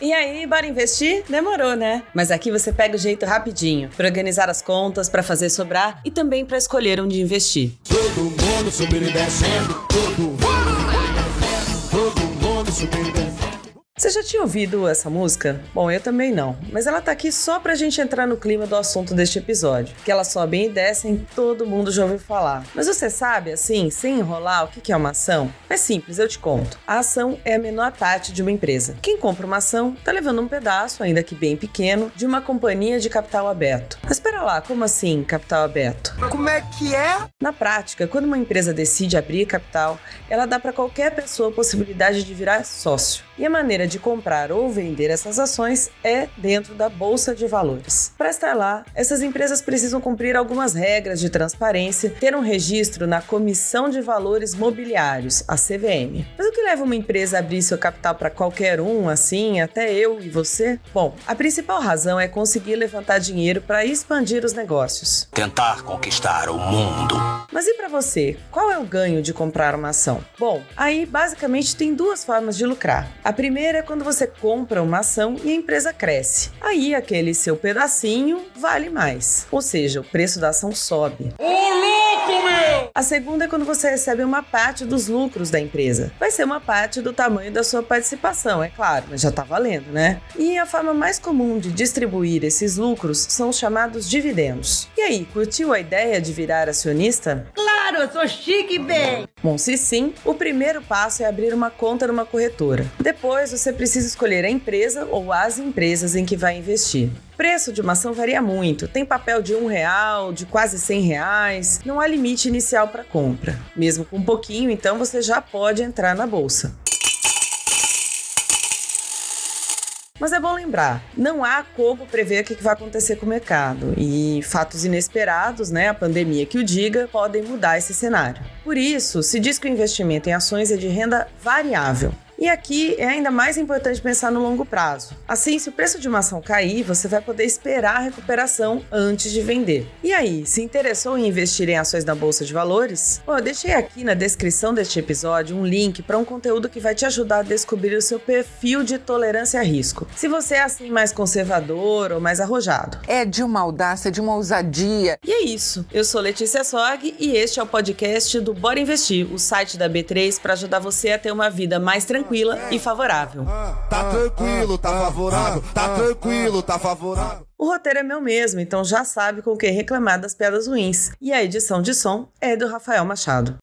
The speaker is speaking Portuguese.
E aí, bora investir? Demorou, né? Mas aqui você pega o jeito rapidinho para organizar as contas, para fazer sobrar e também para escolher onde investir. Todo mundo subindo e descendo, todo mundo, todo mundo subindo e descendo. Você já tinha ouvido essa música? Bom, eu também não, mas ela tá aqui só pra gente entrar no clima do assunto deste episódio. Que elas sobem e descem, todo mundo já ouviu falar. Mas você sabe, assim, sem enrolar, o que é uma ação? É simples, eu te conto. A ação é a menor parte de uma empresa. Quem compra uma ação tá levando um pedaço, ainda que bem pequeno, de uma companhia de capital aberto. Mas espera lá, como assim capital aberto? Como é que é? Na prática, quando uma empresa decide abrir capital, ela dá para qualquer pessoa a possibilidade de virar sócio. E a maneira de comprar ou vender essas ações é dentro da bolsa de valores. Para estar lá, essas empresas precisam cumprir algumas regras de transparência, ter um registro na Comissão de Valores Mobiliários, a CVM. Mas o que leva uma empresa a abrir seu capital para qualquer um, assim, até eu e você? Bom, a principal razão é conseguir levantar dinheiro para expandir os negócios. Tentar conquistar o mundo. Mas e para você? Qual é o ganho de comprar uma ação? Bom, aí basicamente tem duas formas de lucrar. A primeira é quando você compra uma ação e a empresa cresce. Aí aquele seu pedacinho vale mais, ou seja, o preço da ação sobe. Ô louco, meu! A segunda é quando você recebe uma parte dos lucros da empresa. Vai ser uma parte do tamanho da sua participação, é claro, mas já tá valendo, né? E a forma mais comum de distribuir esses lucros são os chamados dividendos. E aí, curtiu a ideia de virar acionista? Claro, eu sou chique bem. Bom, se sim, o primeiro passo é abrir uma conta numa corretora. Depois, você precisa escolher a empresa ou as empresas em que vai investir. O preço de uma ação varia muito. Tem papel de um real, de quase 100 reais. Não há limite inicial para compra. Mesmo com um pouquinho, então você já pode entrar na bolsa. Mas é bom lembrar, não há como prever o que vai acontecer com o mercado e fatos inesperados, né, a pandemia que o diga, podem mudar esse cenário. Por isso, se diz que o investimento em ações é de renda variável. E aqui é ainda mais importante pensar no longo prazo. Assim, se o preço de uma ação cair, você vai poder esperar a recuperação antes de vender. E aí, se interessou em investir em ações na bolsa de valores? Bom, eu deixei aqui na descrição deste episódio um link para um conteúdo que vai te ajudar a descobrir o seu perfil de tolerância a risco. Se você é assim mais conservador ou mais arrojado. É de uma audácia, de uma ousadia. E é isso. Eu sou Letícia Sog e este é o podcast do Bora Investir, o site da B3 para ajudar você a ter uma vida mais tranquila e favorável. Tá tranquilo, tá favorável, tá tranquilo, tá favorável. O roteiro é meu mesmo, então já sabe com quem reclamar das piadas ruins. E a edição de som é do Rafael Machado.